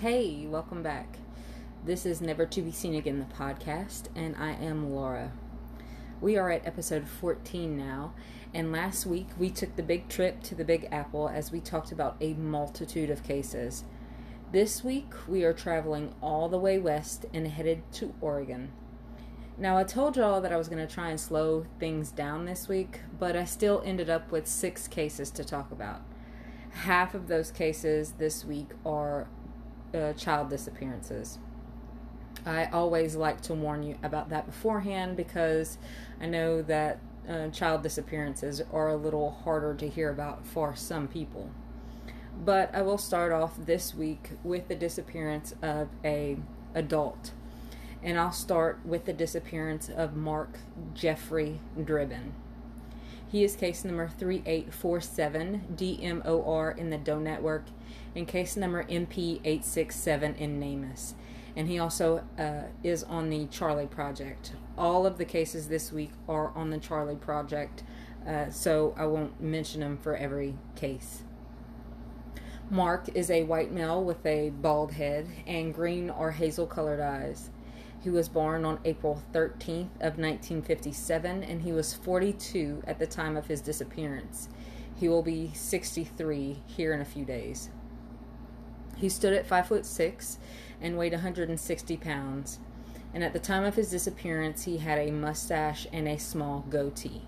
Hey, welcome back. This is Never to Be Seen Again, the podcast, and I am Laura. We are at episode 14 now, and last week we took the big trip to the Big Apple as we talked about a multitude of cases. This week we are traveling all the way west and headed to Oregon. Now, I told y'all that I was going to try and slow things down this week, but I still ended up with six cases to talk about. Half of those cases this week are uh, child disappearances. I always like to warn you about that beforehand because I know that uh, child disappearances are a little harder to hear about for some people. But I will start off this week with the disappearance of a adult. And I'll start with the disappearance of Mark Jeffrey Driven. He is case number 3847 DMOR in the Doe Network and case number MP867 in NamUs. And he also uh, is on the Charley Project. All of the cases this week are on the Charley Project, uh, so I won't mention them for every case. Mark is a white male with a bald head and green or hazel colored eyes. He was born on April 13th of 1957 and he was 42 at the time of his disappearance. He will be 63 here in a few days. He stood at 5 foot 6 and weighed 160 pounds. And at the time of his disappearance, he had a mustache and a small goatee.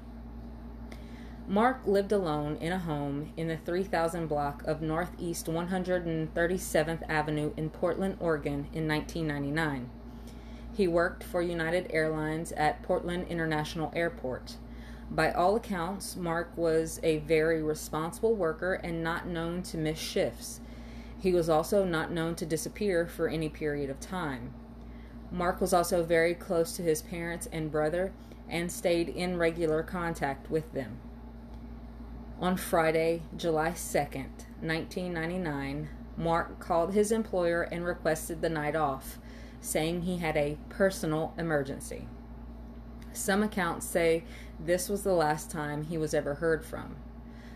Mark lived alone in a home in the 3000 block of Northeast 137th Avenue in Portland, Oregon in 1999. He worked for United Airlines at Portland International Airport. By all accounts, Mark was a very responsible worker and not known to miss shifts. He was also not known to disappear for any period of time. Mark was also very close to his parents and brother and stayed in regular contact with them. On Friday, July 2nd, 1999, Mark called his employer and requested the night off saying he had a personal emergency. Some accounts say this was the last time he was ever heard from.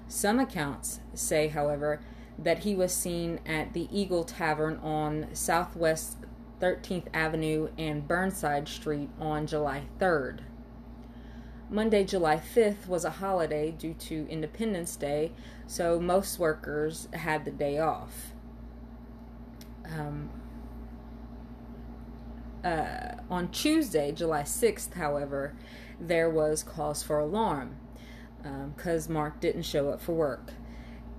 Some accounts say, however, that he was seen at the Eagle Tavern on Southwest 13th Avenue and Burnside Street on July 3rd. Monday, July 5th was a holiday due to Independence Day, so most workers had the day off. Um, uh, on Tuesday, July 6th, however, there was cause for alarm because um, Mark didn't show up for work.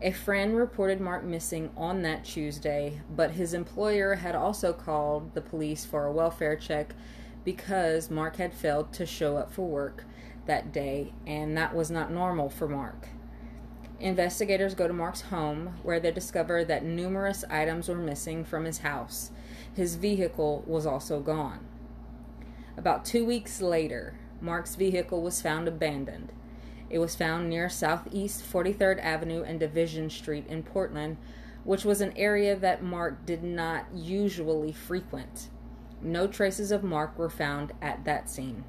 A friend reported Mark missing on that Tuesday, but his employer had also called the police for a welfare check because Mark had failed to show up for work that day, and that was not normal for Mark. Investigators go to Mark's home where they discover that numerous items were missing from his house. His vehicle was also gone. About two weeks later, Mark's vehicle was found abandoned. It was found near Southeast 43rd Avenue and Division Street in Portland, which was an area that Mark did not usually frequent. No traces of Mark were found at that scene.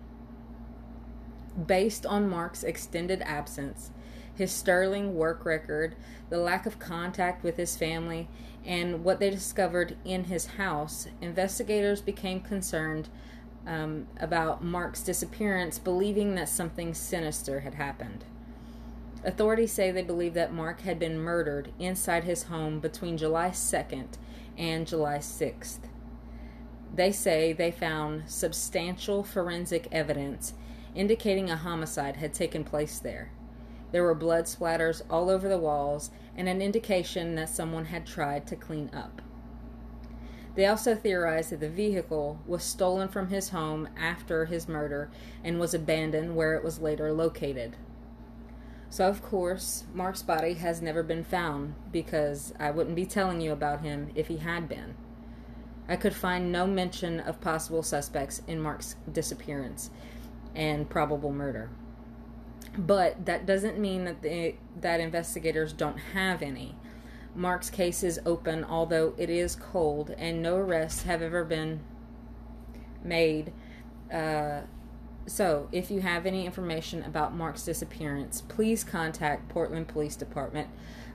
Based on Mark's extended absence, his sterling work record, the lack of contact with his family, and what they discovered in his house, investigators became concerned um, about Mark's disappearance, believing that something sinister had happened. Authorities say they believe that Mark had been murdered inside his home between July 2nd and July 6th. They say they found substantial forensic evidence indicating a homicide had taken place there. There were blood splatters all over the walls and an indication that someone had tried to clean up. They also theorized that the vehicle was stolen from his home after his murder and was abandoned where it was later located. So, of course, Mark's body has never been found because I wouldn't be telling you about him if he had been. I could find no mention of possible suspects in Mark's disappearance and probable murder. But that doesn't mean that that investigators don't have any. Mark's case is open, although it is cold, and no arrests have ever been made uh, So, if you have any information about Mark's disappearance, please contact Portland Police Department,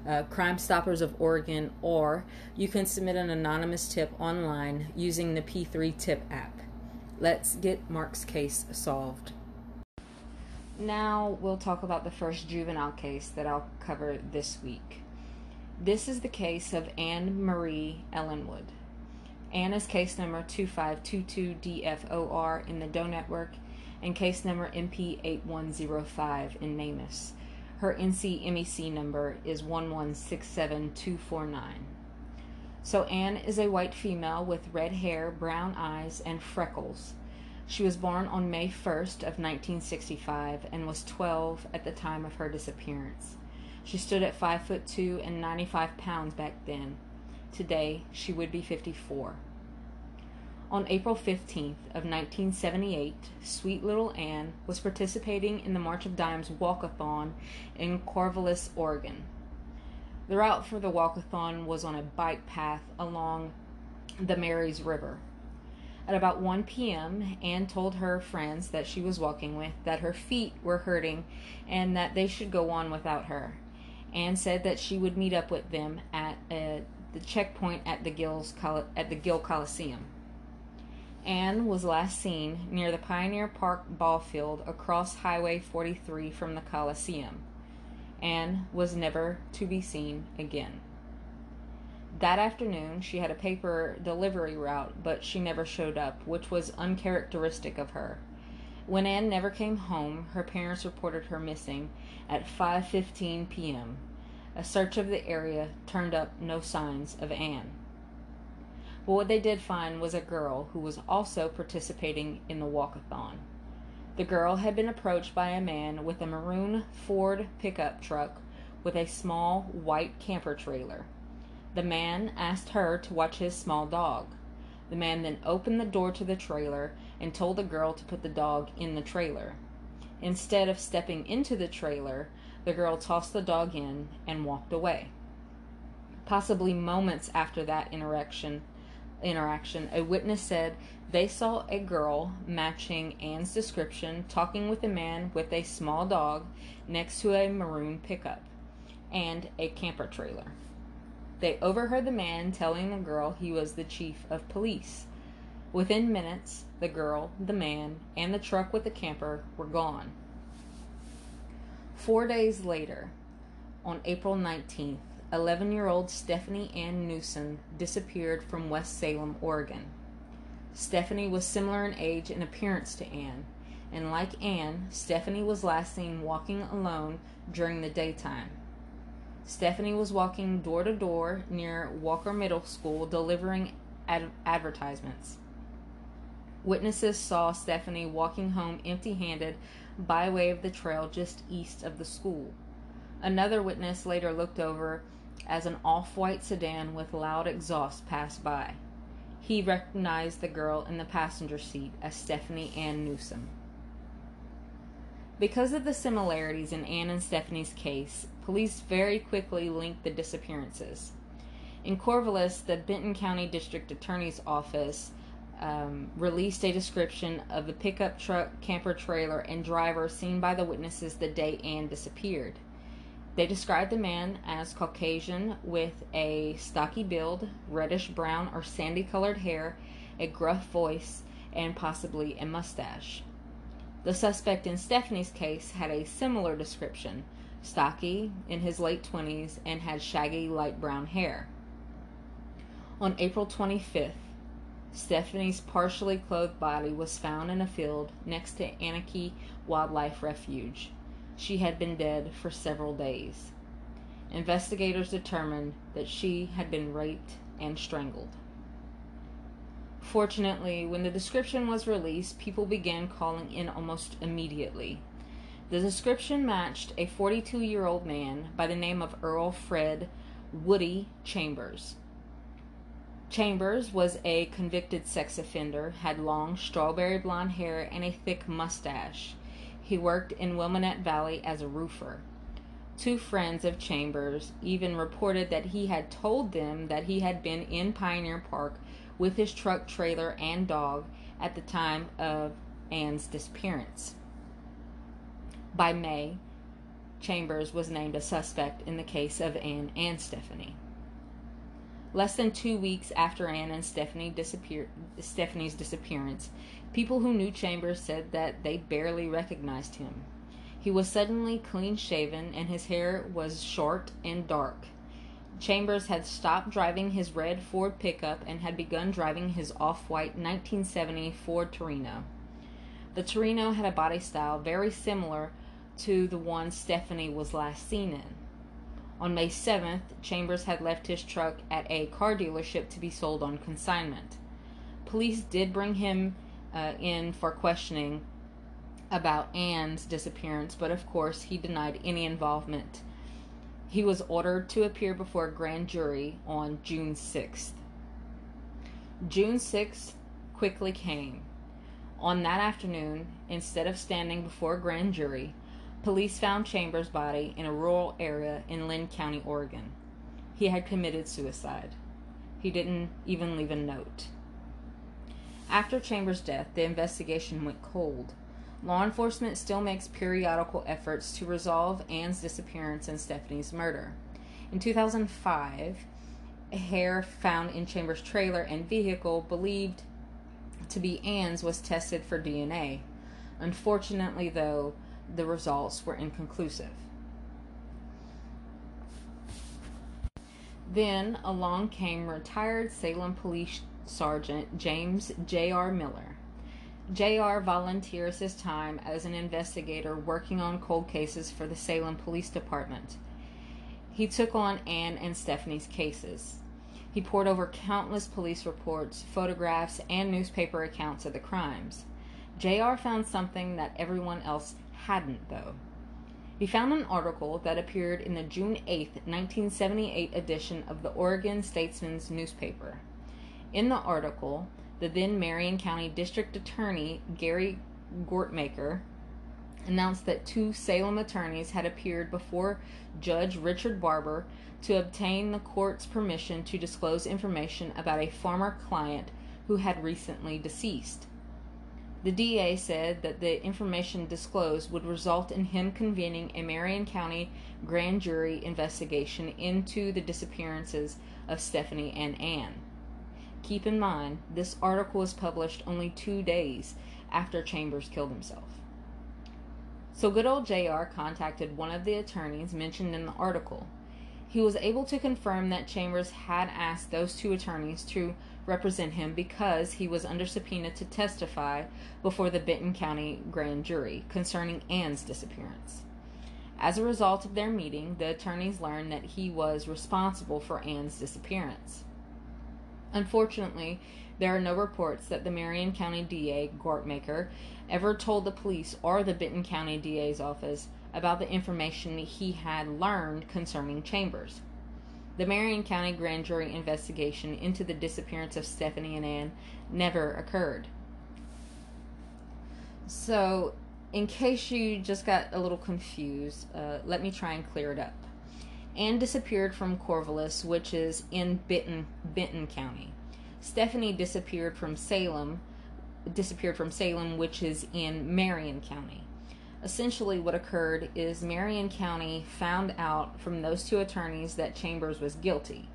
uh, Crime Stoppers of Oregon, or you can submit an anonymous tip online using the P3 Tip app. Let's get Mark's case solved. Now, we'll talk about the first juvenile case that I'll cover this week. This is the case of Anne Marie Ellenwood. Anne is case number 2522DFOR in the Doe Network and case number MP8105 in NamUs. Her NCMEC number is 1167249. So Anne is a white female with red hair, brown eyes, and freckles. She was born on May 1st of 1965 and was 12 at the time of her disappearance. She stood at 5 foot 2 and 95 pounds back then. Today, she would be 54. On April 15th of 1978, sweet little Anne was participating in the March of Dimes walkathon in Corvallis, Oregon. The route for the walkathon was on a bike path along the Marys River. At about 1 p.m., Anne told her friends that she was walking with that her feet were hurting and that they should go on without her. Anne said that she would meet up with them at uh, the checkpoint at the Gills at the Gill Coliseum. Anne was last seen near the Pioneer Park ball field across Highway 43 from the Coliseum. Anne was never to be seen again. That afternoon, she had a paper delivery route, but she never showed up, which was uncharacteristic of her. When Anne never came home, her parents reported her missing at 5:15 p.m. A search of the area turned up no signs of Anne. But what they did find was a girl who was also participating in the walkathon. The girl had been approached by a man with a maroon Ford pickup truck with a small white camper trailer. The man asked her to watch his small dog. The man then opened the door to the trailer and told the girl to put the dog in the trailer. Instead of stepping into the trailer, the girl tossed the dog in and walked away. Possibly moments after that interaction, interaction, a witness said they saw a girl matching Anne's description talking with a man with a small dog next to a maroon pickup and a camper trailer. They overheard the man telling the girl he was the chief of police. Within minutes, the girl, the man, and the truck with the camper were gone. Four days later, on April 19th, 11 year old Stephanie Ann Newsom disappeared from West Salem, Oregon. Stephanie was similar in age and appearance to Anne, and like Anne, Stephanie was last seen walking alone during the daytime. Stephanie was walking door to door near Walker Middle School delivering ad- advertisements. Witnesses saw Stephanie walking home empty handed by way of the trail just east of the school. Another witness later looked over as an off white sedan with loud exhaust passed by. He recognized the girl in the passenger seat as Stephanie Ann Newsom. Because of the similarities in Anne and Stephanie's case, police very quickly linked the disappearances. In Corvallis, the Benton County District Attorney's Office um, released a description of the pickup truck, camper trailer, and driver seen by the witnesses the day Anne disappeared. They described the man as Caucasian with a stocky build, reddish brown or sandy colored hair, a gruff voice, and possibly a mustache. The suspect in Stephanie's case had a similar description stocky, in his late 20s, and had shaggy light brown hair. On April 25th, Stephanie's partially clothed body was found in a field next to Ankeny Wildlife Refuge. She had been dead for several days. Investigators determined that she had been raped and strangled. Fortunately, when the description was released, people began calling in almost immediately. The description matched a 42 year old man by the name of Earl Fred Woody Chambers. Chambers was a convicted sex offender, had long strawberry blonde hair, and a thick mustache. He worked in Willamette Valley as a roofer. Two friends of Chambers even reported that he had told them that he had been in Pioneer Park with his truck trailer and dog at the time of Ann's disappearance. By May, Chambers was named a suspect in the case of Ann and Stephanie. Less than two weeks after Ann and Stephanie disappear- Stephanie's disappearance, people who knew Chambers said that they barely recognized him. He was suddenly clean shaven and his hair was short and dark. Chambers had stopped driving his red Ford pickup and had begun driving his off white 1970 Ford Torino. The Torino had a body style very similar to the one Stephanie was last seen in. On May 7th, Chambers had left his truck at a car dealership to be sold on consignment. Police did bring him uh, in for questioning about Ann's disappearance, but of course he denied any involvement. He was ordered to appear before a grand jury on June 6th. June 6th quickly came. On that afternoon, instead of standing before a grand jury, Police found Chambers' body in a rural area in Linn County, Oregon. He had committed suicide. He didn't even leave a note. After Chambers' death, the investigation went cold. Law enforcement still makes periodical efforts to resolve Ann's disappearance and Stephanie's murder. In 2005, hair found in Chambers' trailer and vehicle believed to be Ann's was tested for DNA. Unfortunately, though, the results were inconclusive. Then along came retired Salem Police Sergeant James J.R. Miller. J.R. volunteers his time as an investigator working on cold cases for the Salem Police Department. He took on Ann and Stephanie's cases. He pored over countless police reports, photographs, and newspaper accounts of the crimes. JR found something that everyone else hadn't, though. He found an article that appeared in the June 8, 1978 edition of the Oregon Statesman's newspaper. In the article, the then Marion County District Attorney Gary Gortmaker announced that two Salem attorneys had appeared before Judge Richard Barber to obtain the court's permission to disclose information about a former client who had recently deceased. The DA said that the information disclosed would result in him convening a Marion County grand jury investigation into the disappearances of Stephanie and Ann. Keep in mind, this article was published only two days after Chambers killed himself. So good old JR contacted one of the attorneys mentioned in the article. He was able to confirm that Chambers had asked those two attorneys to represent him because he was under subpoena to testify before the Benton County grand jury concerning Ann's disappearance. As a result of their meeting, the attorneys learned that he was responsible for Ann's disappearance. Unfortunately, there are no reports that the Marion County DA, Gortmaker, ever told the police or the Benton County DA's office about the information he had learned concerning Chambers. The Marion County grand jury investigation into the disappearance of Stephanie and Ann never occurred. So, in case you just got a little confused, uh, let me try and clear it up. Ann disappeared from Corvallis, which is in Benton, Benton County. Stephanie disappeared from Salem, disappeared from Salem, which is in Marion County essentially what occurred is Marion County found out from those two attorneys that Chambers was guilty.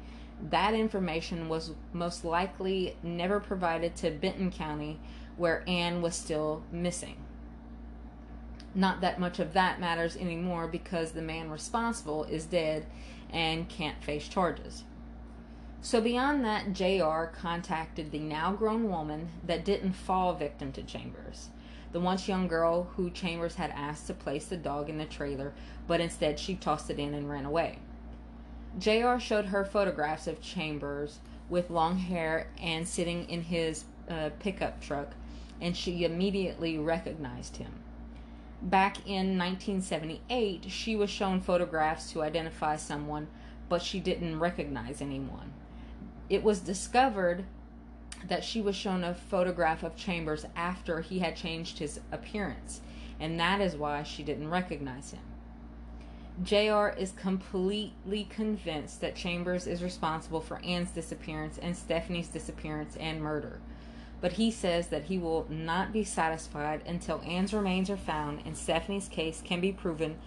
That information was most likely never provided to Benton County, where Anne was still missing. Not that much of that matters anymore because the man responsible is dead and can't face charges. So, beyond that, JR contacted the now grown woman that didn't fall victim to Chambers the once young girl who Chambers had asked to place the dog in the trailer, but instead she tossed it in and ran away. JR showed her photographs of Chambers with long hair and sitting in his uh, pickup truck, and she immediately recognized him. Back in 1978, she was shown photographs to identify someone, but she didn't recognize anyone. It was discovered that she was shown a photograph of Chambers after he had changed his appearance, and that is why she didn't recognize him. JR is completely convinced that Chambers is responsible for Anne's disappearance and Stephanie's disappearance and murder. But he says that he will not be satisfied until Anne's remains are found and Stephanie's case can be proven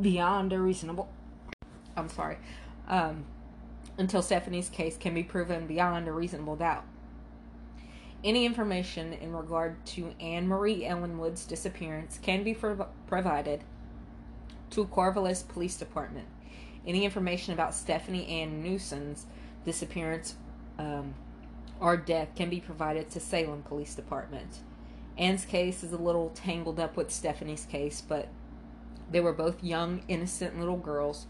beyond a reasonable. I'm sorry. Um, until Stephanie's case can be proven beyond a reasonable doubt. Any information in regard to Anne Marie Ellenwood's disappearance can be prov- provided to Corvallis Police Department. Any information about Stephanie Ann Newsom's disappearance um, or death can be provided to Salem Police Department. Anne's case is a little tangled up with Stephanie's case, but they were both young, innocent little girls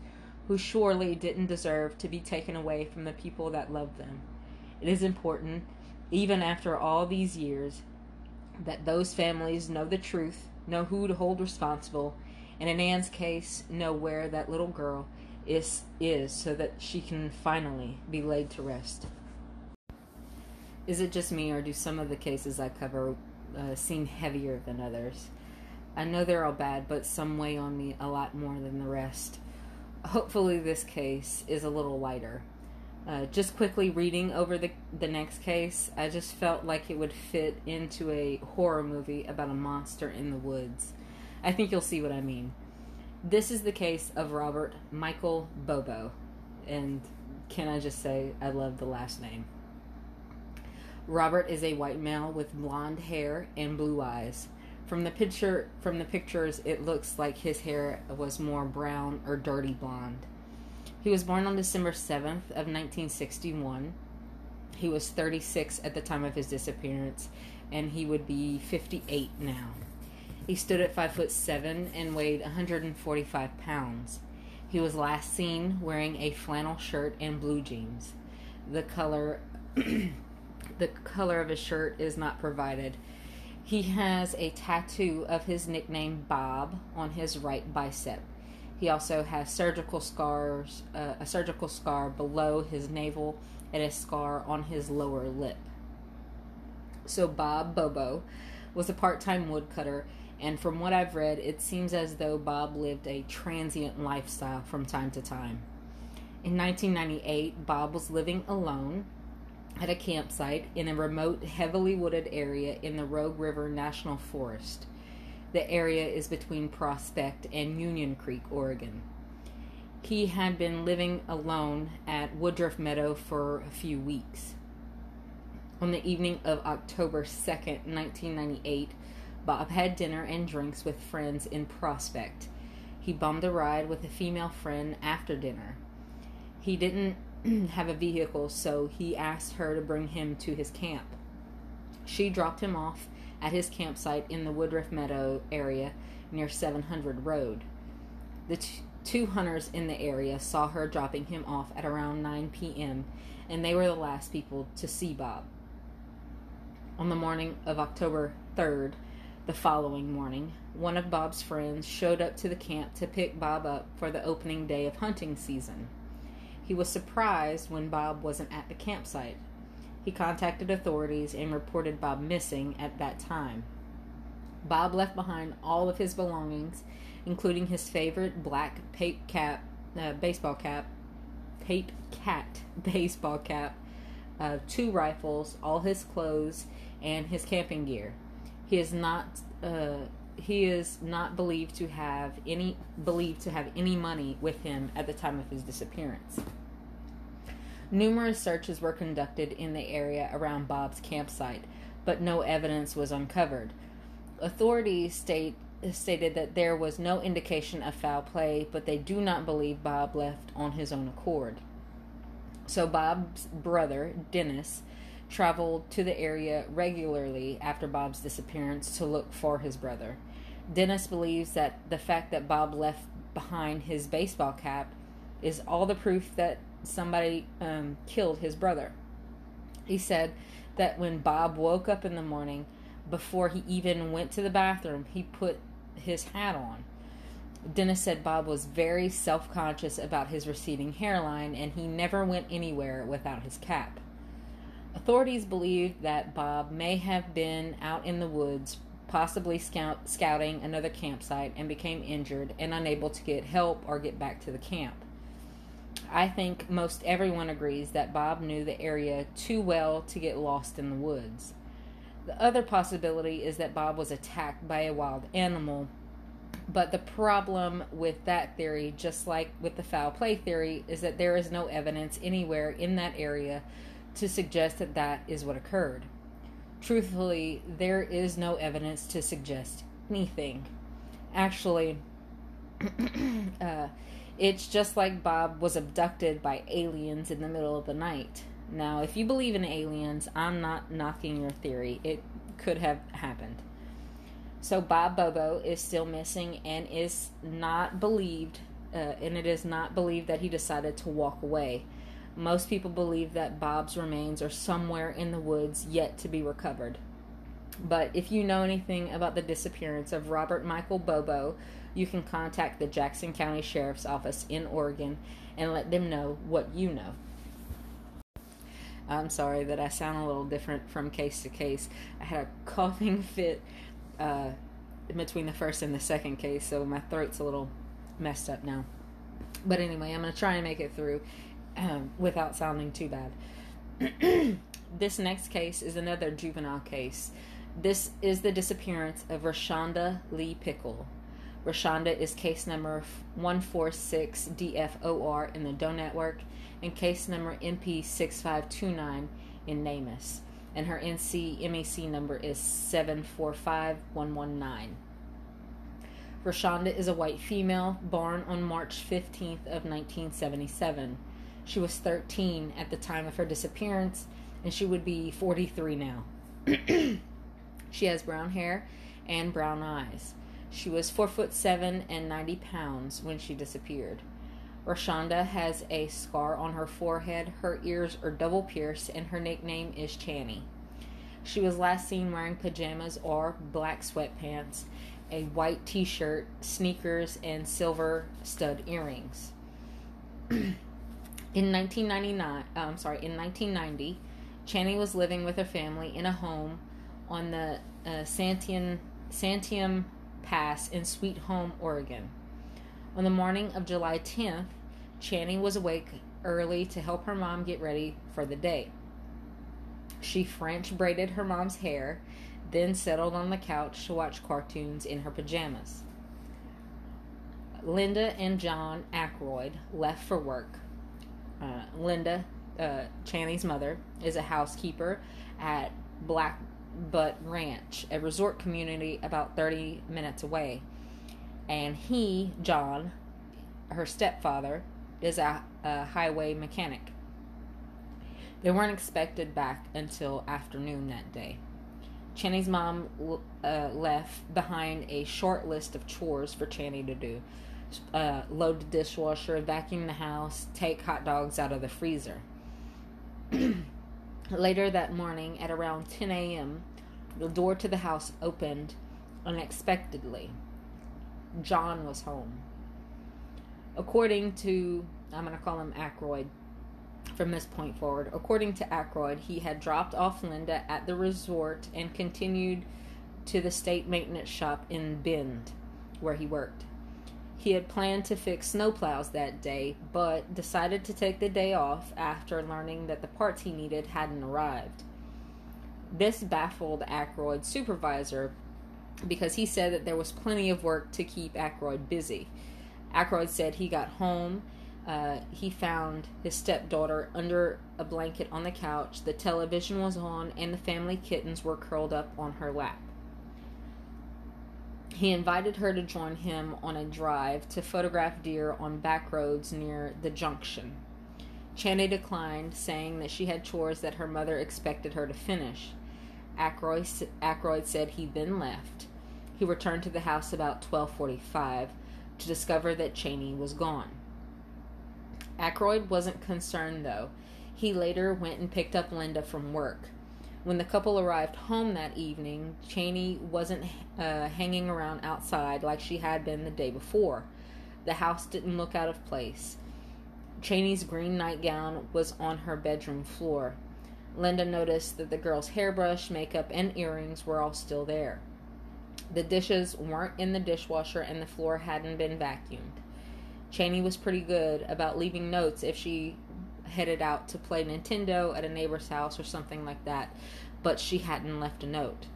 who surely didn't deserve to be taken away from the people that loved them. It is important, even after all these years, that those families know the truth, know who to hold responsible, and in Anne's case, know where that little girl is is so that she can finally be laid to rest. Is it just me, or do some of the cases I cover uh, seem heavier than others? I know they're all bad, but some weigh on me a lot more than the rest. Hopefully, this case is a little lighter. Uh, just quickly reading over the the next case, I just felt like it would fit into a horror movie about a monster in the woods. I think you'll see what I mean. This is the case of Robert Michael Bobo, and can I just say I love the last name. Robert is a white male with blonde hair and blue eyes. From the picture from the pictures it looks like his hair was more brown or dirty blonde. He was born on December 7th of 1961. He was 36 at the time of his disappearance and he would be 58 now. He stood at 5 foot 7 and weighed 145 pounds. He was last seen wearing a flannel shirt and blue jeans. The color the color of his shirt is not provided. He has a tattoo of his nickname Bob on his right bicep. He also has surgical scars, uh, a surgical scar below his navel, and a scar on his lower lip. So Bob Bobo was a part-time woodcutter, and from what I've read, it seems as though Bob lived a transient lifestyle from time to time. In 1998, Bob was living alone at a campsite in a remote, heavily wooded area in the Rogue River National Forest. The area is between Prospect and Union Creek, Oregon. He had been living alone at Woodruff Meadow for a few weeks. On the evening of October 2nd, 1998, Bob had dinner and drinks with friends in Prospect. He bummed a ride with a female friend after dinner. He didn't have a vehicle, so he asked her to bring him to his camp. She dropped him off at his campsite in the Woodruff Meadow area near 700 Road. The t- two hunters in the area saw her dropping him off at around 9 p.m., and they were the last people to see Bob. On the morning of October 3rd, the following morning, one of Bob's friends showed up to the camp to pick Bob up for the opening day of hunting season. He was surprised when Bob wasn't at the campsite. He contacted authorities and reported Bob missing at that time. Bob left behind all of his belongings, including his favorite black pape cap, uh, baseball cap, pape cat baseball cap, uh, two rifles, all his clothes, and his camping gear. He is not uh, he is not believed to have any believed to have any money with him at the time of his disappearance. Numerous searches were conducted in the area around Bob's campsite, but no evidence was uncovered. Authorities state stated that there was no indication of foul play, but they do not believe Bob left on his own accord. So Bob's brother, Dennis, traveled to the area regularly after Bob's disappearance to look for his brother. Dennis believes that the fact that Bob left behind his baseball cap is all the proof that somebody um, killed his brother. He said that when Bob woke up in the morning, before he even went to the bathroom, he put his hat on. Dennis said Bob was very self conscious about his receding hairline and he never went anywhere without his cap. Authorities believe that Bob may have been out in the woods, possibly scout, scouting another campsite, and became injured and unable to get help or get back to the camp. I think most everyone agrees that Bob knew the area too well to get lost in the woods. The other possibility is that Bob was attacked by a wild animal. But the problem with that theory, just like with the foul play theory, is that there is no evidence anywhere in that area to suggest that that is what occurred. Truthfully, there is no evidence to suggest anything. Actually, uh, it's just like Bob was abducted by aliens in the middle of the night. Now, if you believe in aliens, I'm not knocking your theory. It could have happened. So, Bob Bobo is still missing and is not believed, uh, and it is not believed that he decided to walk away. Most people believe that Bob's remains are somewhere in the woods yet to be recovered. But if you know anything about the disappearance of Robert Michael Bobo, you can contact the Jackson County Sheriff's Office in Oregon and let them know what you know. I'm sorry that I sound a little different from case to case. I had a coughing fit uh, between the first and the second case, so my throat's a little messed up now. But anyway, I'm going to try and make it through um, without sounding too bad. this next case is another juvenile case. This is the disappearance of Rashonda Lee Pickle. Rashonda is case number 146DFOR in the Doe Network and case number MP6529 in NamUs. And her NC MEC number is 745119. Rashonda is a white female born on March 15th of 1977. She was 13 at the time of her disappearance and she would be 43 now. she has brown hair and brown eyes. She was four foot seven and 90 pounds when she disappeared. Rashonda has a scar on her forehead, her ears are double pierced, and her nickname is Channy. She was last seen wearing pajamas or black sweatpants, a white t shirt, sneakers, and silver stud earrings. in 1999, uh, I'm sorry, in 1990, Channy was living with her family in a home on the uh, Santiam, Santiam Pass in Sweet Home, Oregon. On the morning of July 10th, Channing was awake early to help her mom get ready for the day. She French braided her mom's hair, then settled on the couch to watch cartoons in her pajamas. Linda and John Ackroyd left for work. Uh, Linda, uh, Channing's mother, is a housekeeper at Black Butte Ranch, a resort community about 30 minutes away. And he, John, her stepfather, is a, a highway mechanic. They weren't expected back until afternoon that day. Channy's mom uh, left behind a short list of chores for Channy to do uh, load the dishwasher, vacuum the house, take hot dogs out of the freezer. Later that morning, at around 10 a.m., the door to the house opened unexpectedly. John was home. According to, I'm going to call him Ackroyd from this point forward. According to Ackroyd, he had dropped off Linda at the resort and continued to the state maintenance shop in Bend, where he worked. He had planned to fix snowplows that day, but decided to take the day off after learning that the parts he needed hadn't arrived. This baffled Ackroyd's supervisor because he said that there was plenty of work to keep Ackroyd busy. Ackroyd said he got home, uh, he found his stepdaughter under a blanket on the couch, the television was on, and the family kittens were curled up on her lap. He invited her to join him on a drive to photograph deer on back roads near the junction. Channy declined, saying that she had chores that her mother expected her to finish. Ackroyd, Ackroyd said he then left. He returned to the house about 12:45 to discover that Channy was gone. Ackroyd wasn't concerned though. He later went and picked up Linda from work. When the couple arrived home that evening, Cheney wasn't uh, hanging around outside like she had been the day before. The house didn't look out of place. Cheney's green nightgown was on her bedroom floor. Linda noticed that the girl's hairbrush, makeup, and earrings were all still there. The dishes weren't in the dishwasher and the floor hadn't been vacuumed. Cheney was pretty good about leaving notes if she headed out to play Nintendo at a neighbor's house or something like that. but she hadn't left a note.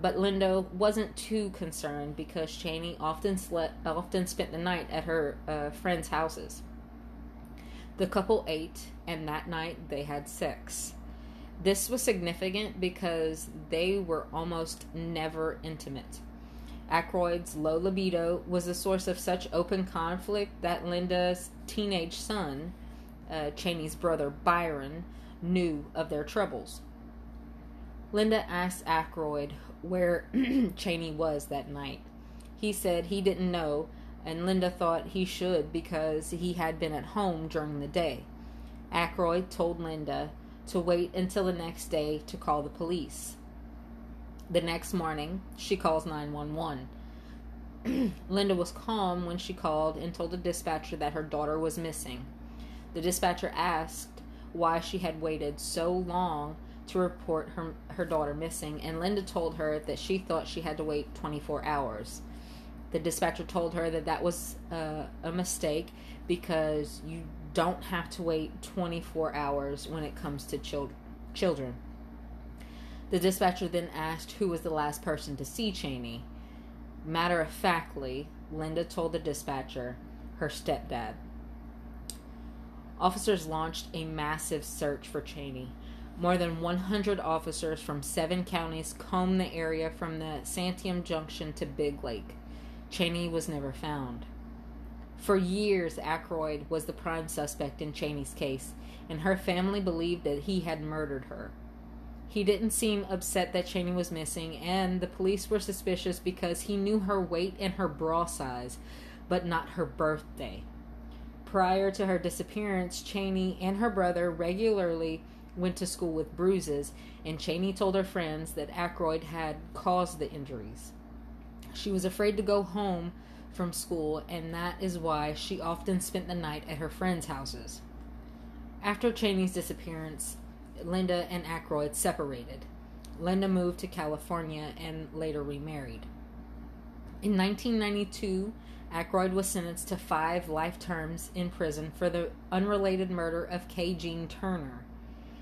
But Linda wasn't too concerned because Cheney often slept, often spent the night at her uh, friends' houses. The couple ate, and that night they had sex. This was significant because they were almost never intimate. Ackroyd's low libido was the source of such open conflict that Linda's teenage son, uh, Cheney's brother Byron, knew of their troubles. Linda asked Ackroyd where Cheney was that night. He said he didn't know, and Linda thought he should because he had been at home during the day. Ackroyd told Linda to wait until the next day to call the police. The next morning, she calls 911. Linda was calm when she called and told the dispatcher that her daughter was missing. The dispatcher asked why she had waited so long to report her, her daughter missing, and Linda told her that she thought she had to wait 24 hours. The dispatcher told her that that was uh, a mistake because you don't have to wait 24 hours when it comes to chil- children. The dispatcher then asked who was the last person to see Cheney. Matter of factly, Linda told the dispatcher her stepdad. Officers launched a massive search for Cheney. More than 100 officers from seven counties combed the area from the Santiam Junction to Big Lake. Cheney was never found. For years, Ackroyd was the prime suspect in Cheney's case, and her family believed that he had murdered her. He didn't seem upset that Cheney was missing, and the police were suspicious because he knew her weight and her bra size, but not her birthday. Prior to her disappearance, Cheney and her brother regularly went to school with bruises, and Cheney told her friends that Ackroyd had caused the injuries. She was afraid to go home from school, and that is why she often spent the night at her friends' houses. After Cheney's disappearance, Linda and Ackroyd separated. Linda moved to California and later remarried. In 1992, Ackroyd was sentenced to five life terms in prison for the unrelated murder of Kay Jean Turner.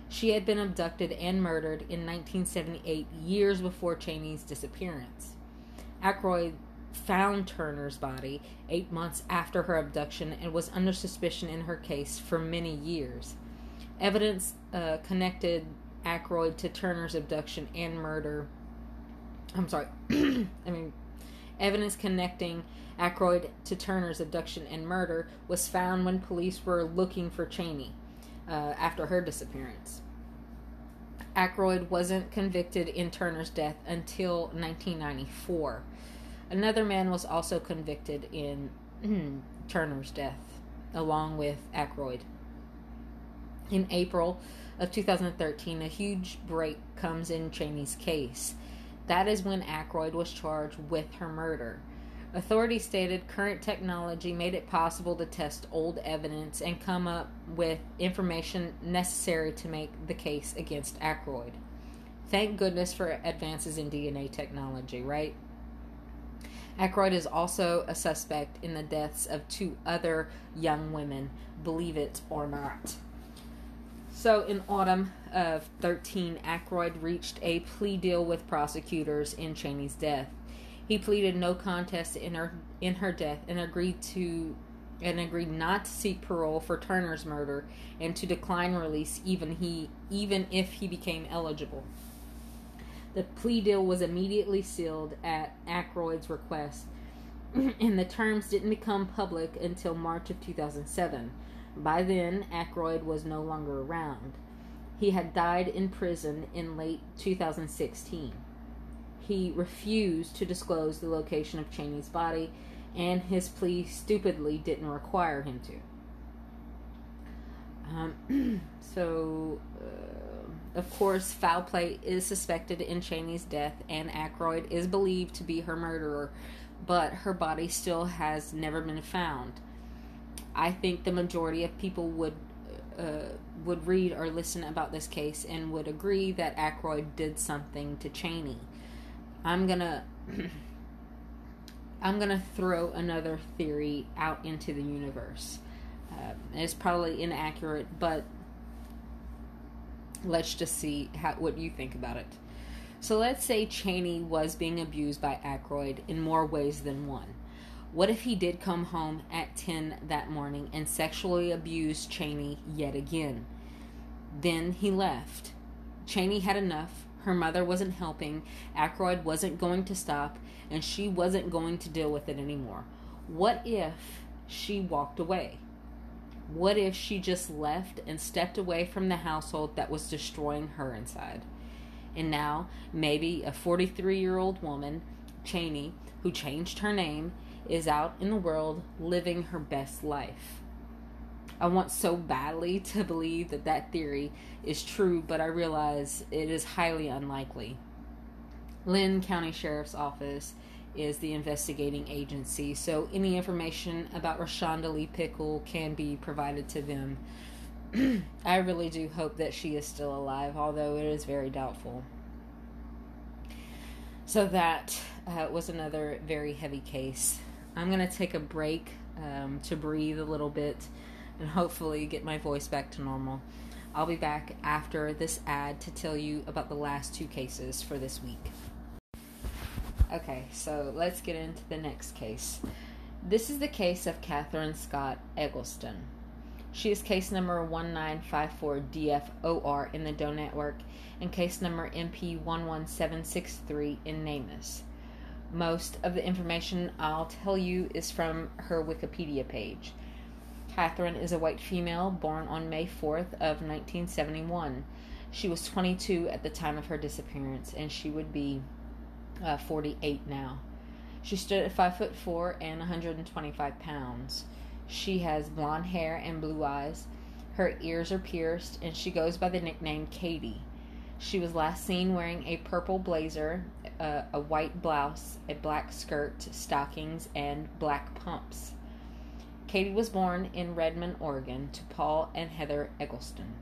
She had been abducted and murdered in 1978, years before Cheney's disappearance. Ackroyd found Turner's body eight months after her abduction and was under suspicion in her case for many years. Evidence uh, connected Ackroyd to Turner's abduction and murder. I'm sorry. I mean, evidence connecting Ackroyd to Turner's abduction and murder was found when police were looking for Cheney uh, after her disappearance. Ackroyd wasn't convicted in Turner's death until 1994. Another man was also convicted in Turner's death, along with Ackroyd. In April of 2013, a huge break comes in Cheney's case. That is when Ackroyd was charged with her murder. Authorities stated current technology made it possible to test old evidence and come up with information necessary to make the case against Ackroyd. Thank goodness for advances in DNA technology, right? Ackroyd is also a suspect in the deaths of two other young women, believe it or not. So, in autumn of 13, Ackroyd reached a plea deal with prosecutors in Cheney's death. He pleaded no contest in her in her death and agreed to and agreed not to seek parole for Turner's murder and to decline release even he even if he became eligible. The plea deal was immediately sealed at Ackroyd's request, and the terms didn't become public until March of 2007. By then, Ackroyd was no longer around. He had died in prison in late 2016 he refused to disclose the location of Cheney's body, and his plea stupidly didn't require him to. Um, so, uh, of course, foul play is suspected in Cheney's death, and Ackroyd is believed to be her murderer, but her body still has never been found. I think the majority of people would uh, would read or listen about this case and would agree that Ackroyd did something to Cheney. I'm gonna I'm gonna throw another theory out into the universe. Uh, it's probably inaccurate, but let's just see how, what you think about it. So let's say Cheney was being abused by Ackroyd in more ways than one. What if he did come home at 10 that morning and sexually abused Cheney yet again? Then he left. Cheney had enough. Her mother wasn't helping. Ackroyd wasn't going to stop, and she wasn't going to deal with it anymore. What if she walked away? What if she just left and stepped away from the household that was destroying her inside? And now, maybe a 43 year old woman, Cheney, who changed her name, is out in the world living her best life. I want so badly to believe that that theory is true, but I realize it is highly unlikely. Linn County Sheriff's Office is the investigating agency, so any information about Rashonda Lee Pickle can be provided to them. I really do hope that she is still alive, although it is very doubtful. So that uh, was another very heavy case. I'm going to take a break um, to breathe a little bit and hopefully get my voice back to normal. I'll be back after this ad to tell you about the last two cases for this week. Okay, so let's get into the next case. This is the case of Catherine Scott Eggleston. She is case number 1954DFOR in the Doe Network and case number MP11763 in NamUs. Most of the information I'll tell you is from her Wikipedia page. Catherine is a white female born on May 4th of 1971. She was 22 at the time of her disappearance, and she would be uh, 48 now. She stood at 5 foot 4 and 125 pounds. She has blonde hair and blue eyes. Her ears are pierced, and she goes by the nickname Katie. She was last seen wearing a purple blazer, uh, a white blouse, a black skirt, stockings, and black pumps. Katie was born in Redmond, Oregon, to Paul and Heather Eggleston.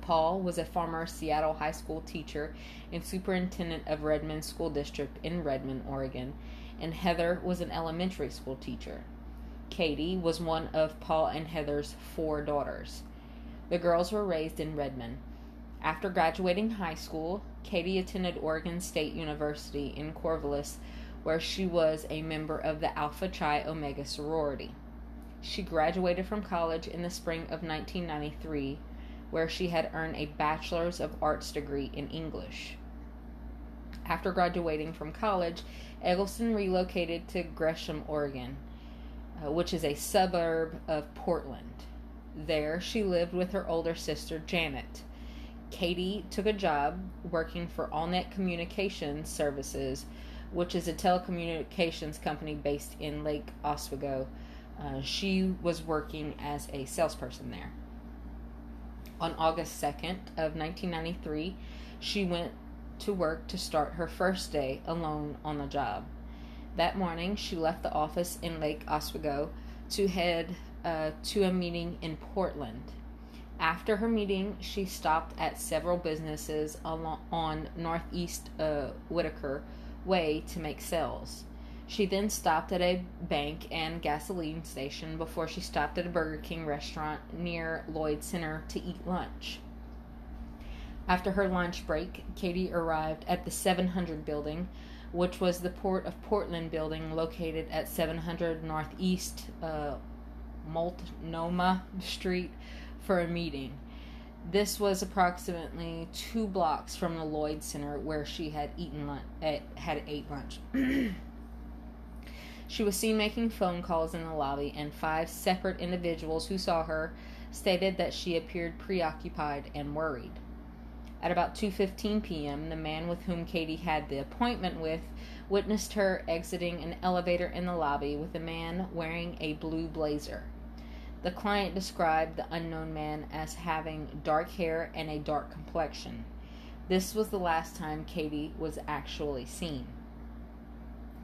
Paul was a former Seattle High School teacher and superintendent of Redmond School District in Redmond, Oregon, and Heather was an elementary school teacher. Katie was one of Paul and Heather's four daughters. The girls were raised in Redmond. After graduating high school, Katie attended Oregon State University in Corvallis, where she was a member of the Alpha Chi Omega sorority. She graduated from college in the spring of 1993, where she had earned a Bachelor's of Arts degree in English. After graduating from college, Eggleston relocated to Gresham, Oregon, uh, which is a suburb of Portland. There, she lived with her older sister, Janet. Katie took a job working for AllNet Communications Services, which is a telecommunications company based in Lake Oswego. Uh, she was working as a salesperson there. On August 2nd of 1993, she went to work to start her first day alone on the job. That morning, she left the office in Lake Oswego to head uh, to a meeting in Portland. After her meeting, she stopped at several businesses along, on Northeast uh, Whitaker Way to make sales. She then stopped at a bank and gasoline station before she stopped at a Burger King restaurant near Lloyd Center to eat lunch. After her lunch break, Katie arrived at the 700 building, which was the Port of Portland building located at 700 Northeast uh, Multnomah Street for a meeting. This was approximately two blocks from the Lloyd Center where she had eaten lunch, eh, had ate lunch. she was seen making phone calls in the lobby, and five separate individuals who saw her stated that she appeared preoccupied and worried. At about 2:15 p.m., the man with whom Katie had the appointment with witnessed her exiting an elevator in the lobby with a man wearing a blue blazer. The client described the unknown man as having dark hair and a dark complexion. This was the last time Katie was actually seen.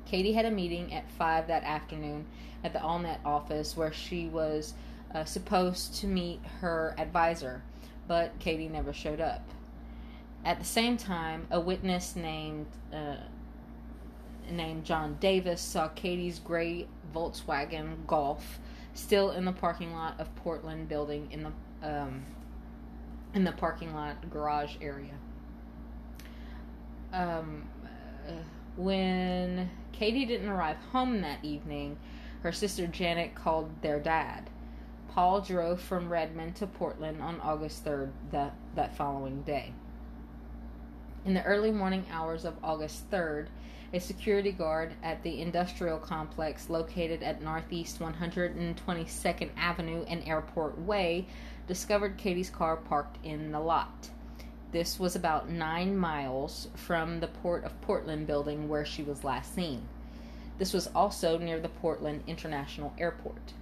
Katie had a meeting at 5 that afternoon at the AllNet office where she was uh, supposed to meet her advisor, but Katie never showed up. At the same time, a witness named uh, named John Davis saw Katie's gray Volkswagen Golf still in the parking lot of Portland building in the um, in the parking lot garage area. Um, uh, when Katie didn't arrive home that evening, her sister Janet called their dad. Paul drove from Redmond to Portland on August 3rd, that, that following day. In the early morning hours of August 3rd, a security guard at the industrial complex located at Northeast 122nd Avenue and Airport Way discovered Katie's car parked in the lot. This was about nine miles from the Port of Portland building where she was last seen. This was also near the Portland International Airport.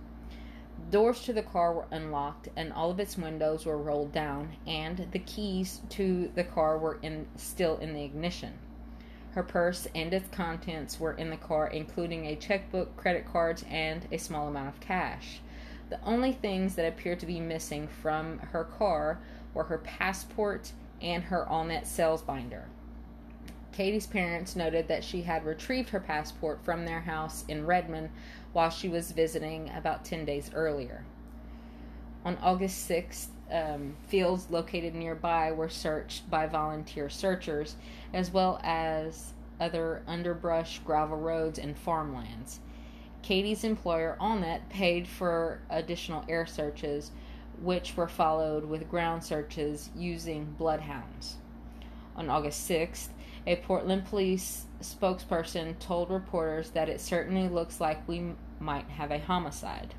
Doors to the car were unlocked and all of its windows were rolled down, and the keys to the car were in, still in the ignition. Her purse and its contents were in the car, including a checkbook, credit cards, and a small amount of cash. The only things that appeared to be missing from her car were her passport and her Allnet sales binder. Katie's parents noted that she had retrieved her passport from their house in Redmond while she was visiting about 10 days earlier. On August 6th, um, fields located nearby were searched by volunteer searchers, as well as other underbrush, gravel roads, and farmlands. Katie's employer, Allnet, paid for additional air searches, which were followed with ground searches using bloodhounds. On August 6th, a Portland police spokesperson told reporters that it certainly looks like we might have a homicide.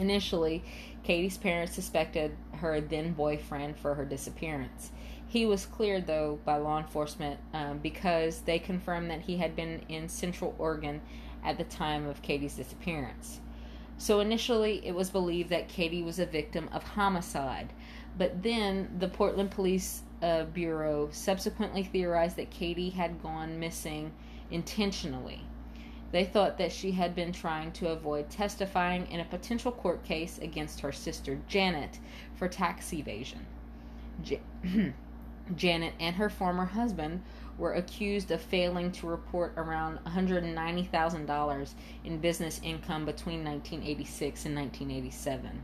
Initially, Katie's parents suspected her then boyfriend for her disappearance. He was cleared, though, by law enforcement um, because they confirmed that he had been in Central Oregon at the time of Katie's disappearance. So initially, it was believed that Katie was a victim of homicide, but then the Portland Police uh, Bureau subsequently theorized that Katie had gone missing intentionally. They thought that she had been trying to avoid testifying in a potential court case against her sister Janet for tax evasion. J- Janet and her former husband were accused of failing to report around $190,000 in business income between 1986 and 1987.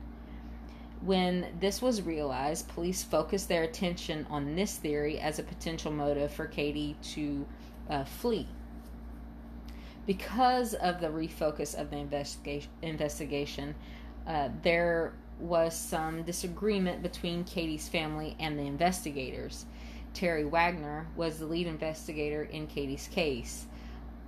When this was realized, police focused their attention on this theory as a potential motive for Katie to uh, flee. Because of the refocus of the investigation, investigation uh, there was some disagreement between Katie's family and the investigators. Terry Wagner was the lead investigator in Katie's case.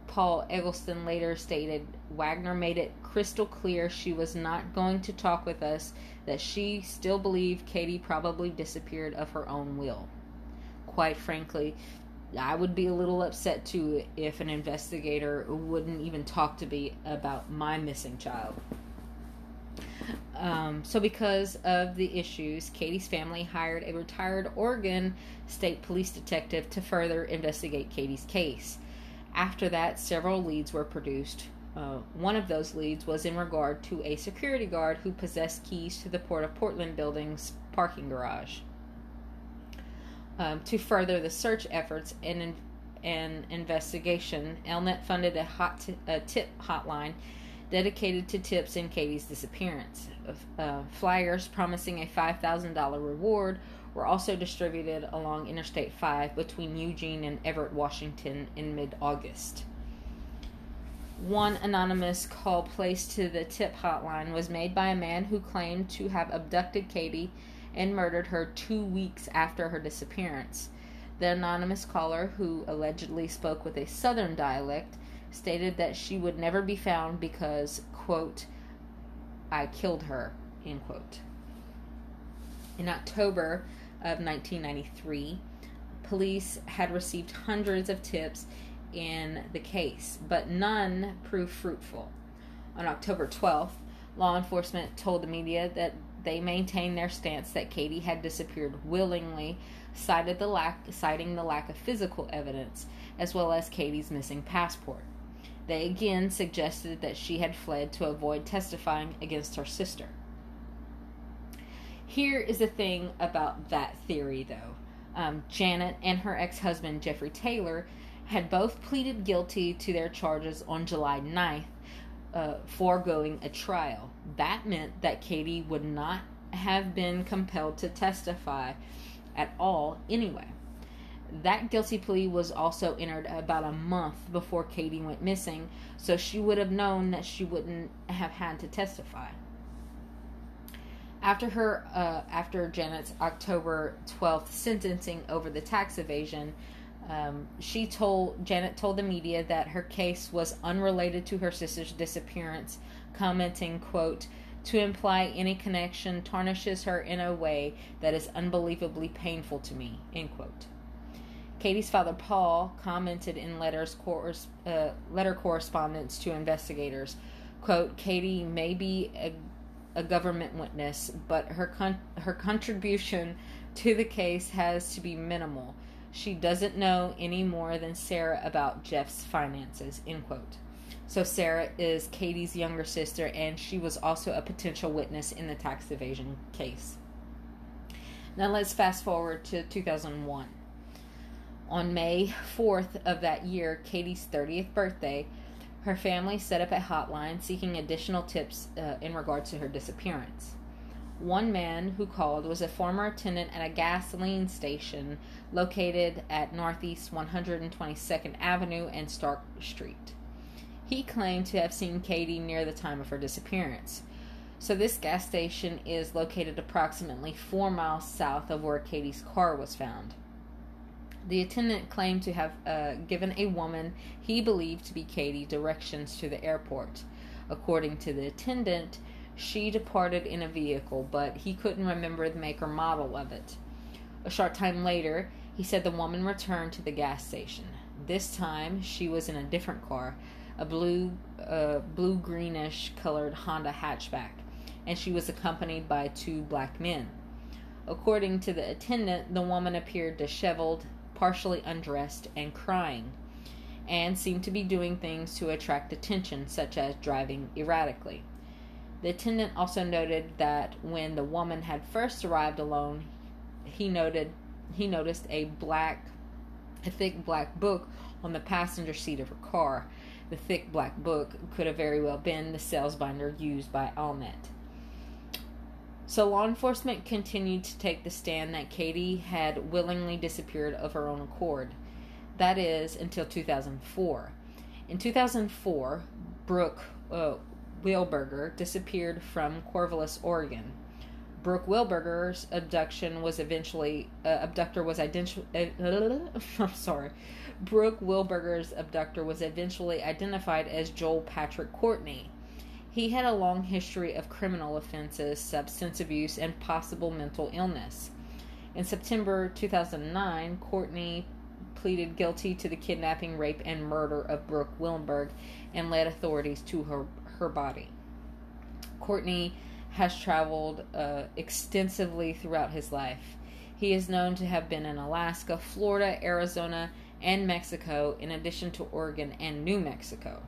Paul Eggleston later stated Wagner made it crystal clear she was not going to talk with us, that she still believed Katie probably disappeared of her own will. Quite frankly, I would be a little upset too if an investigator wouldn't even talk to me about my missing child. Um, so, because of the issues, Katie's family hired a retired Oregon State Police detective to further investigate Katie's case. After that, several leads were produced. Uh, one of those leads was in regard to a security guard who possessed keys to the Port of Portland building's parking garage. Um, to further the search efforts and, and investigation, Allnet funded a, hot t- a tip hotline dedicated to tips in Katie's disappearance. Uh, flyers promising a $5,000 reward were also distributed along Interstate 5 between Eugene and Everett, Washington in mid August. One anonymous call placed to the tip hotline was made by a man who claimed to have abducted Katie and murdered her two weeks after her disappearance. The anonymous caller, who allegedly spoke with a southern dialect, stated that she would never be found because, quote, I killed her, end quote. In October of 1993, police had received hundreds of tips in the case, but none proved fruitful. On October 12th, law enforcement told the media that they maintained their stance that Katie had disappeared willingly, cited the lack, citing the lack of physical evidence, as well as Katie's missing passport. They again suggested that she had fled to avoid testifying against her sister. Here is the thing about that theory, though. Um, Janet and her ex husband, Jeffrey Taylor, had both pleaded guilty to their charges on July 9th, uh, foregoing a trial. That meant that Katie would not have been compelled to testify at all anyway. That guilty plea was also entered about a month before Katie went missing, so she would have known that she wouldn't have had to testify. After her, uh, after Janet's October twelfth sentencing over the tax evasion, um, she told Janet told the media that her case was unrelated to her sister's disappearance, commenting, "quote To imply any connection tarnishes her in a way that is unbelievably painful to me." End quote. Katie's father, Paul, commented in letters uh, letter correspondence to investigators, "quote Katie may be a a government witness, but her con- her contribution to the case has to be minimal. She doesn't know any more than Sarah about Jeff's finances. End quote. So Sarah is Katie's younger sister, and she was also a potential witness in the tax evasion case. Now let's fast forward to 2001. On May 4th of that year, Katie's 30th birthday, her family set up a hotline seeking additional tips uh, in regards to her disappearance. One man who called was a former attendant at a gasoline station located at Northeast 122nd Avenue and Stark Street. He claimed to have seen Katie near the time of her disappearance. So, this gas station is located approximately four miles south of where Katie's car was found. The attendant claimed to have uh, given a woman he believed to be Katie directions to the airport. According to the attendant, she departed in a vehicle, but he couldn't remember the make or model of it. A short time later, he said the woman returned to the gas station. This time, she was in a different car, a blue, uh, blue greenish colored Honda hatchback, and she was accompanied by two black men. According to the attendant, the woman appeared disheveled, partially undressed and crying, and seemed to be doing things to attract attention, such as driving erratically. The attendant also noted that when the woman had first arrived alone, he noted he noticed a black a thick black book on the passenger seat of her car. The thick black book could have very well been the sales binder used by Allnet. So law enforcement continued to take the stand that Katie had willingly disappeared of her own accord. That is until 2004. In 2004, Brooke uh, Wilberger disappeared from Corvallis, Oregon. Brooke Wilberger's abduction was eventually uh, abductor was identified. Uh, I'm sorry. Brooke Wilberger's abductor was eventually identified as Joel Patrick Courtney. He had a long history of criminal offenses, substance abuse, and possible mental illness. In September 2009, Courtney pleaded guilty to the kidnapping, rape, and murder of Brooke Wilberg and led authorities to her, her body. Courtney has traveled uh, extensively throughout his life. He is known to have been in Alaska, Florida, Arizona, and Mexico, in addition to Oregon and New Mexico.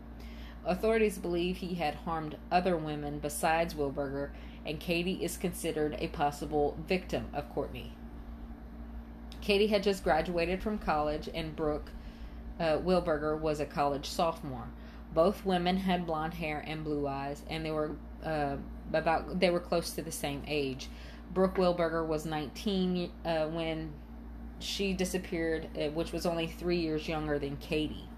Authorities believe he had harmed other women besides Wilberger, and Katie is considered a possible victim of Courtney. Katie had just graduated from college, and Brooke uh, Wilberger was a college sophomore. Both women had blonde hair and blue eyes, and they were uh, about they were close to the same age. Brooke Wilberger was 19 uh, when she disappeared, uh, which was only three years younger than Katie.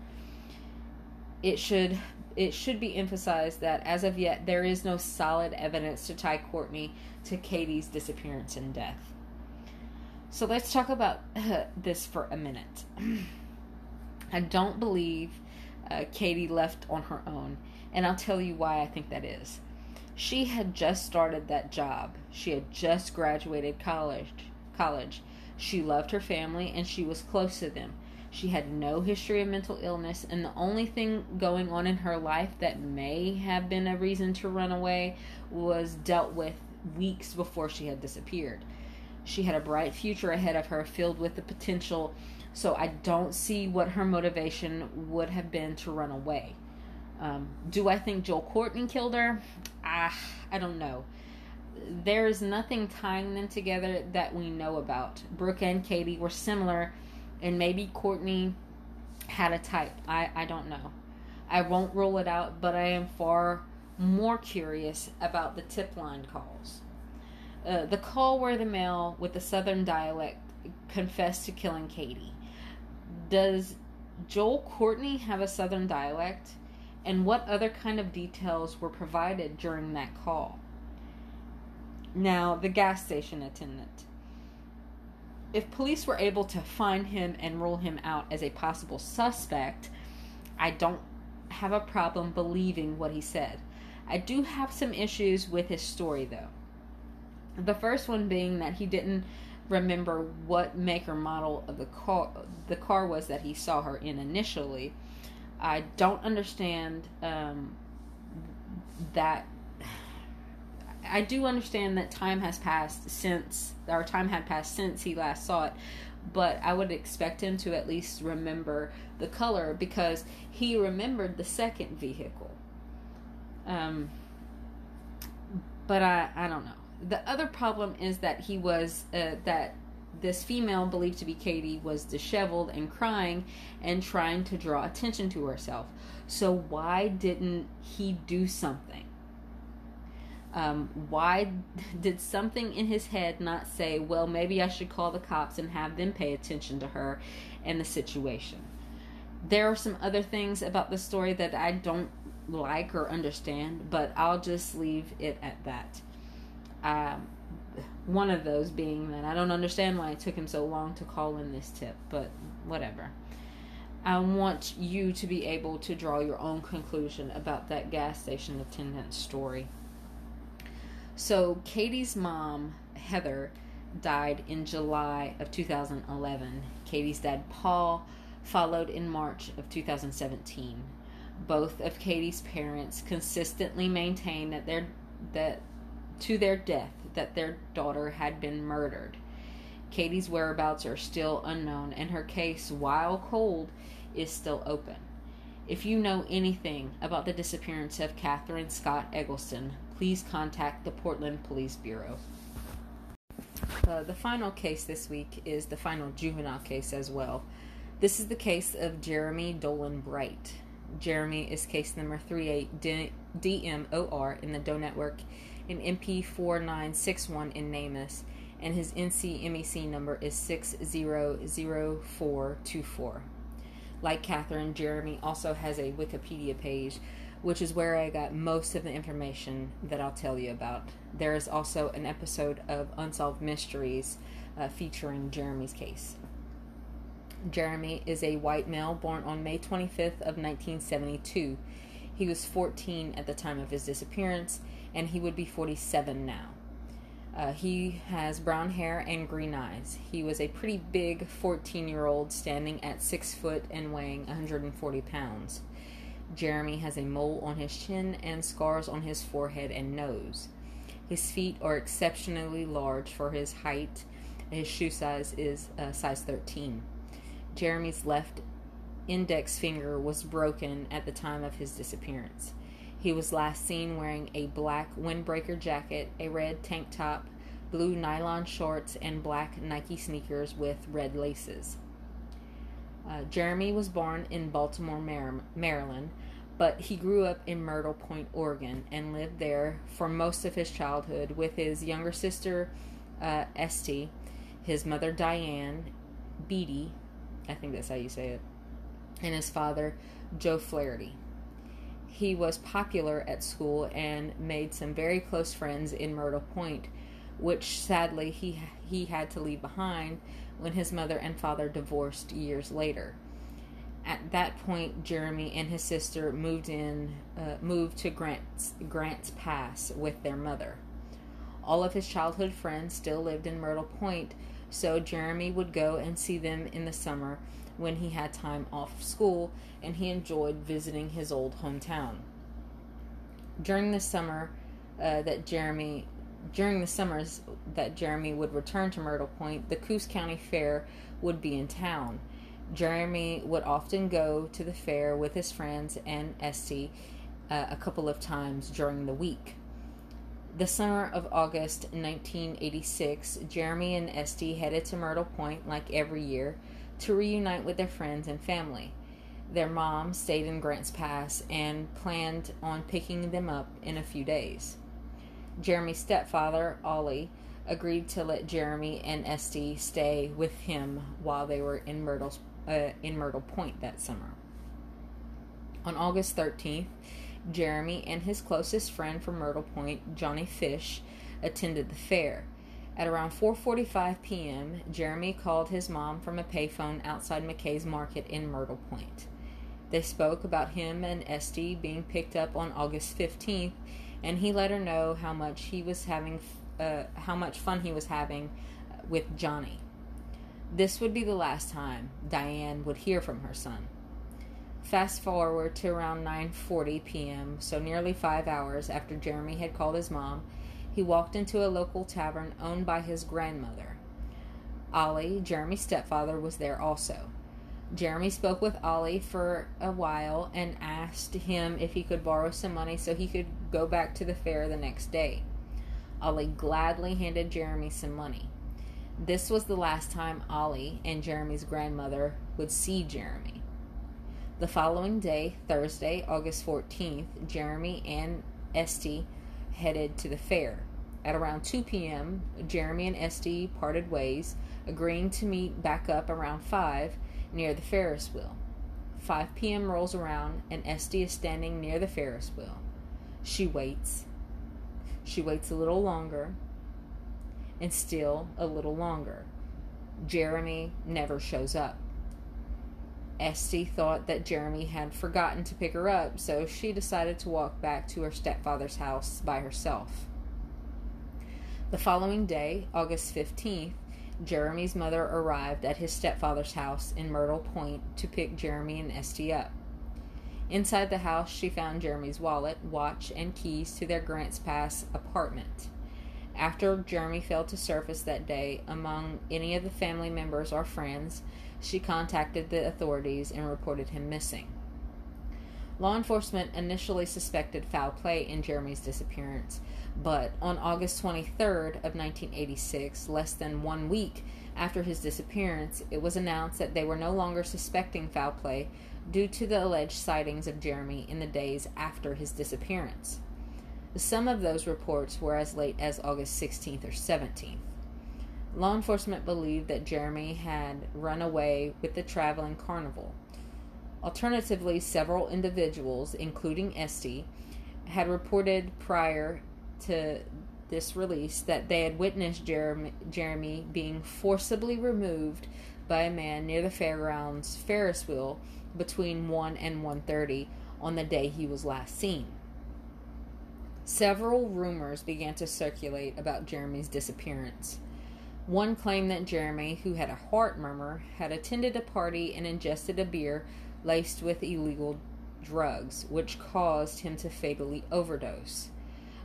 It should it should be emphasized that as of yet, there is no solid evidence to tie Courtney to Katie's disappearance and death. So let's talk about uh, this for a minute. I don't believe uh, Katie left on her own, and I'll tell you why I think that is. She had just started that job. She had just graduated college. College. She loved her family and she was close to them. She had no history of mental illness, and the only thing going on in her life that may have been a reason to run away was dealt with weeks before she had disappeared. She had a bright future ahead of her filled with the potential, so I don't see what her motivation would have been to run away. Um, do I think Joel Courtney killed her? Ah, I don't know. There is nothing tying them together that we know about. Brooke and Katie were similar and maybe Courtney had a type. I, I don't know. I won't rule it out, but I am far more curious about the tip line calls. Uh, the call where the male with the southern dialect confessed to killing Katie. Does Joel Courtney have a southern dialect? And what other kind of details were provided during that call? Now, the gas station attendant. If police were able to find him and rule him out as a possible suspect, I don't have a problem believing what he said. I do have some issues with his story, though. The first one being that he didn't remember what make or model of the car the car was that he saw her in initially. I don't understand um, that. I do understand that time has passed since, or time had passed since he last saw it, but I would expect him to at least remember the color because he remembered the second vehicle. Um, but I, I don't know. The other problem is that he was uh, that this female believed to be Katie was disheveled and crying and trying to draw attention to herself. So why didn't he do something? Um, why did something in his head not say, well, maybe I should call the cops and have them pay attention to her and the situation? There are some other things about the story that I don't like or understand, but I'll just leave it at that. Um, one of those being that I don't understand why it took him so long to call in this tip, but whatever. I want you to be able to draw your own conclusion about that gas station attendant story. So, Katie's mom, Heather, died in July of 2011. Katie's dad, Paul, followed in March of 2017. Both of Katie's parents consistently maintained that their that to their death that their daughter had been murdered. Katie's whereabouts are still unknown, and her case, while cold, is still open. If you know anything about the disappearance of Catherine Scott Eggleston, please contact the Portland Police Bureau. Uh, the final case this week is the final juvenile case as well. This is the case of Jeremy Dolan Bright. Jeremy is case number 38DMOR in the Doe Network and MP4961 in NamUs, and his NCMEC number is 600424. Like Catherine, Jeremy also has a Wikipedia page, which is where I got most of the information that I'll tell you about. There is also an episode of Unsolved Mysteries uh, featuring Jeremy's case. Jeremy is a white male born on May 25th of 1972. He was 14 at the time of his disappearance and he would be 47 now. Uh, he has brown hair and green eyes. He was a pretty big 14 year old standing at 6 foot and weighing 140 pounds. Jeremy has a mole on his chin and scars on his forehead and nose. His feet are exceptionally large for his height. His shoe size is uh, size 13. Jeremy's left index finger was broken at the time of his disappearance. He was last seen wearing a black windbreaker jacket, a red tank top, blue nylon shorts, and black Nike sneakers with red laces. Uh, Jeremy was born in Baltimore, Maryland, but he grew up in Myrtle Point, Oregon, and lived there for most of his childhood with his younger sister, uh, Esty, his mother, Diane, Beatty, I think that's how you say it, and his father, Joe Flaherty he was popular at school and made some very close friends in Myrtle Point, which sadly he he had to leave behind when his mother and father divorced years later. At that point, Jeremy and his sister moved in uh, moved to Grants Grants Pass with their mother. All of his childhood friends still lived in Myrtle Point, so Jeremy would go and see them in the summer when he had time off school and he enjoyed visiting his old hometown. During the summer uh, that Jeremy during the summers that Jeremy would return to Myrtle Point, the Coos County Fair would be in town. Jeremy would often go to the fair with his friends and Esty uh, a couple of times during the week. The summer of August 1986, Jeremy and Esty headed to Myrtle Point like every year to reunite with their friends and family. Their mom stayed in Grants Pass and planned on picking them up in a few days. Jeremy's stepfather, Ollie, agreed to let Jeremy and Esty stay with him while they were in Myrtle's uh, in Myrtle Point that summer. On August 13th, Jeremy and his closest friend from Myrtle Point, Johnny Fish, attended the fair. At around 4:45 p.m., Jeremy called his mom from a payphone outside McKay's Market in Myrtle Point. They spoke about him and Esty being picked up on August 15th, and he let her know how much he was having, uh, how much fun he was having with Johnny. This would be the last time Diane would hear from her son. Fast forward to around 9:40 p.m., so nearly 5 hours after Jeremy had called his mom, he walked into a local tavern owned by his grandmother. Ollie, Jeremy's stepfather, was there also. Jeremy spoke with Ollie for a while and asked him if he could borrow some money so he could go back to the fair the next day. Ollie gladly handed Jeremy some money. This was the last time Ollie and Jeremy's grandmother would see Jeremy. The following day, Thursday, August 14th, Jeremy and Esty headed to the fair. At around 2 p.m., Jeremy and Esty parted ways, agreeing to meet back up around 5 near the Ferris wheel. 5 p.m. rolls around, and Esty is standing near the Ferris wheel. She waits. She waits a little longer, and still a little longer. Jeremy never shows up. Esty thought that Jeremy had forgotten to pick her up, so she decided to walk back to her stepfather's house by herself. The following day, August 15th, Jeremy's mother arrived at his stepfather's house in Myrtle Point to pick Jeremy and Esty up. Inside the house, she found Jeremy's wallet, watch, and keys to their Grants Pass apartment. After Jeremy failed to surface that day among any of the family members or friends, she contacted the authorities and reported him missing. Law enforcement initially suspected foul play in Jeremy's disappearance, but on August 23rd of 1986, less than 1 week after his disappearance, it was announced that they were no longer suspecting foul play due to the alleged sightings of Jeremy in the days after his disappearance. Some of those reports were as late as August 16th or 17th. Law enforcement believed that Jeremy had run away with the traveling carnival. Alternatively, several individuals, including Esty, had reported prior to this release that they had witnessed Jeremy, Jeremy being forcibly removed by a man near the fairgrounds Ferris wheel between 1 and 1:30 on the day he was last seen. Several rumors began to circulate about Jeremy's disappearance. One claimed that Jeremy, who had a heart murmur, had attended a party and ingested a beer laced with illegal drugs, which caused him to fatally overdose.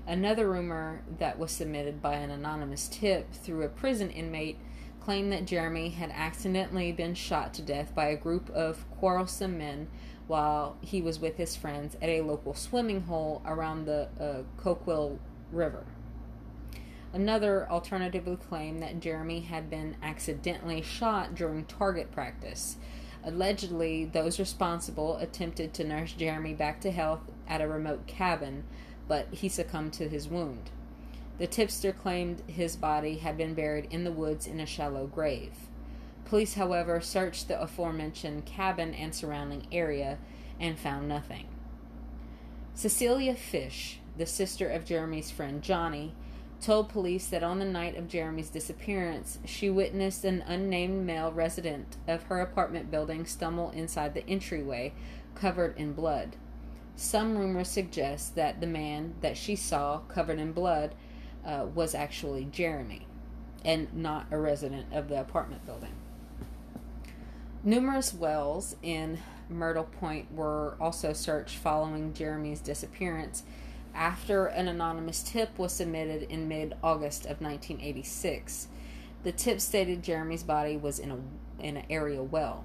Another rumor that was submitted by an anonymous tip through a prison inmate claimed that Jeremy had accidentally been shot to death by a group of quarrelsome men while he was with his friends at a local swimming hole around the uh, Coquille River. Another alternatively claimed that Jeremy had been accidentally shot during target practice. Allegedly, those responsible attempted to nurse Jeremy back to health at a remote cabin, but he succumbed to his wound. The tipster claimed his body had been buried in the woods in a shallow grave. Police, however, searched the aforementioned cabin and surrounding area and found nothing. Cecilia Fish, the sister of Jeremy's friend Johnny, told police that on the night of Jeremy's disappearance, she witnessed an unnamed male resident of her apartment building stumble inside the entryway, covered in blood. Some rumors suggest that the man that she saw covered in blood uh, was actually Jeremy and not a resident of the apartment building. Numerous wells in Myrtle Point were also searched following Jeremy's disappearance after an anonymous tip was submitted in mid August of 1986. The tip stated Jeremy's body was in, a, in an area well.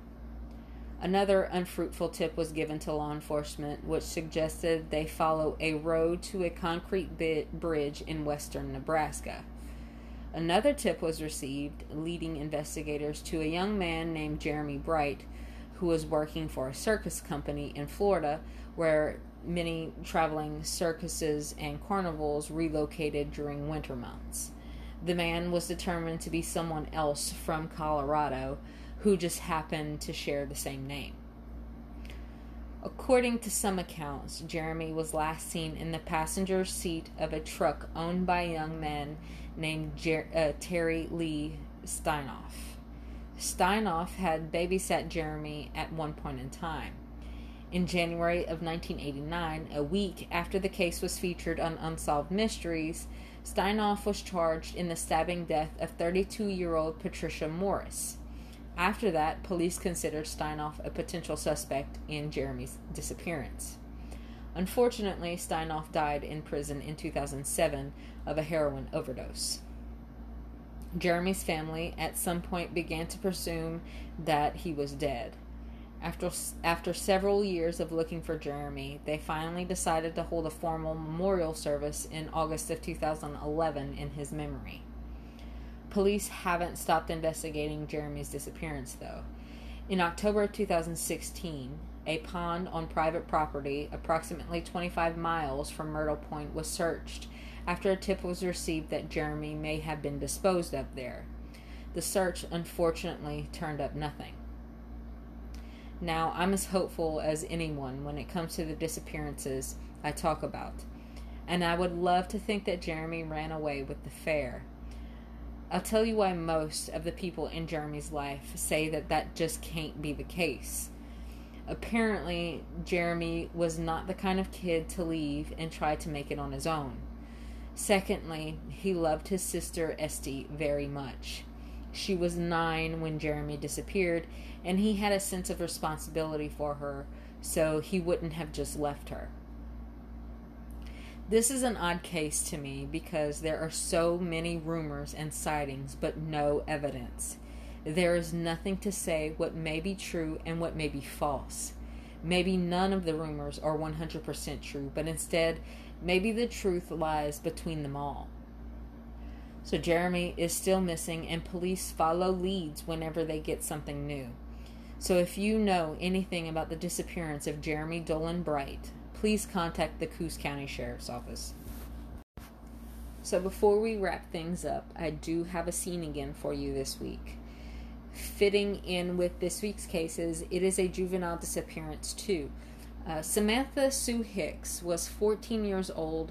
Another unfruitful tip was given to law enforcement, which suggested they follow a road to a concrete bridge in western Nebraska. Another tip was received, leading investigators to a young man named Jeremy Bright, who was working for a circus company in Florida, where many traveling circuses and carnivals relocated during winter months. The man was determined to be someone else from Colorado who just happened to share the same name. According to some accounts, Jeremy was last seen in the passenger seat of a truck owned by a young man named Jer- uh, Terry Lee Steinoff. Steinoff had babysat Jeremy at one point in time. In January of 1989, a week after the case was featured on Unsolved Mysteries, Steinoff was charged in the stabbing death of 32 year old Patricia Morris. After that, police considered Steinoff a potential suspect in Jeremy's disappearance. Unfortunately, Steinoff died in prison in 2007 of a heroin overdose. Jeremy's family at some point began to presume that he was dead. After, after several years of looking for Jeremy, they finally decided to hold a formal memorial service in August of 2011 in his memory. Police haven't stopped investigating Jeremy's disappearance, though. In October of 2016, a pond on private property, approximately 25 miles from Myrtle Point, was searched after a tip was received that Jeremy may have been disposed of there. The search unfortunately turned up nothing. Now, I'm as hopeful as anyone when it comes to the disappearances I talk about, and I would love to think that Jeremy ran away with the fair. I'll tell you why most of the people in Jeremy's life say that that just can't be the case. Apparently, Jeremy was not the kind of kid to leave and try to make it on his own. Secondly, he loved his sister Esty very much. She was nine when Jeremy disappeared, and he had a sense of responsibility for her, so he wouldn't have just left her. This is an odd case to me because there are so many rumors and sightings, but no evidence. There is nothing to say what may be true and what may be false. Maybe none of the rumors are 100% true, but instead, maybe the truth lies between them all. So Jeremy is still missing, and police follow leads whenever they get something new. So if you know anything about the disappearance of Jeremy Dolan Bright, please contact the Coos County Sheriff's Office. So before we wrap things up, I do have a scene again for you this week. Fitting in with this week's cases, it is a juvenile disappearance too. Uh, Samantha Sue Hicks was 14 years old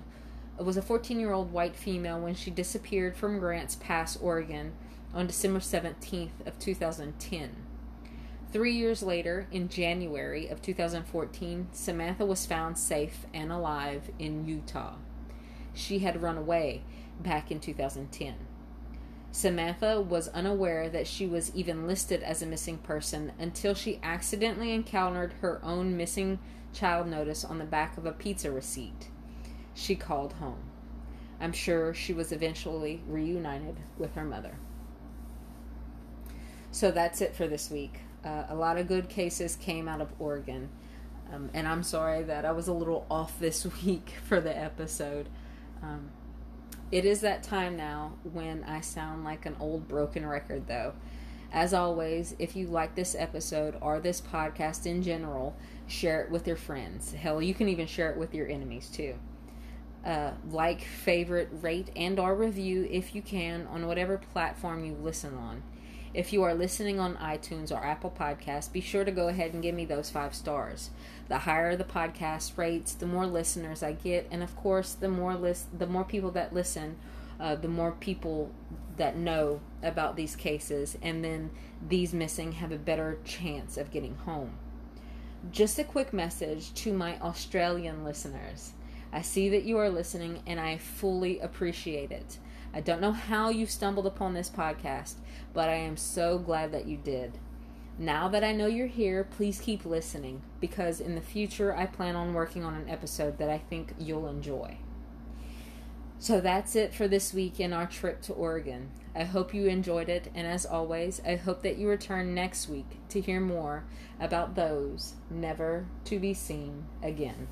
was a 14 year old white female when she disappeared from Grants Pass, Oregon on December 17th of 2010. Three years later, in January of 2014, Samantha was found safe and alive in Utah. She had run away back in 2010. Samantha was unaware that she was even listed as a missing person until she accidentally encountered her own missing child notice on the back of a pizza receipt she called home. I'm sure she was eventually reunited with her mother. So that's it for this week. Uh, a lot of good cases came out of Oregon. Um, and I'm sorry that I was a little off this week for the episode. Um, it is that time now when I sound like an old broken record, though. As always, if you like this episode or this podcast in general, share it with your friends. Hell, you can even share it with your enemies too uh, like, favorite, rate, and or review if you can on whatever platform you listen on. If you are listening on iTunes or Apple Podcasts, be sure to go ahead and give me those five stars. The higher the podcast rates, the more listeners I get, and of course, the more list, the more people that listen, uh, the more people that know about these cases, and then these missing have a better chance of getting home. Just a quick message to my Australian listeners. I see that you are listening and I fully appreciate it. I don't know how you stumbled upon this podcast, but I am so glad that you did. Now that I know you're here, please keep listening because in the future I plan on working on an episode that I think you'll enjoy. So that's it for this week in our trip to Oregon. I hope you enjoyed it, and as always, I hope that you return next week to hear more about those never to be seen again.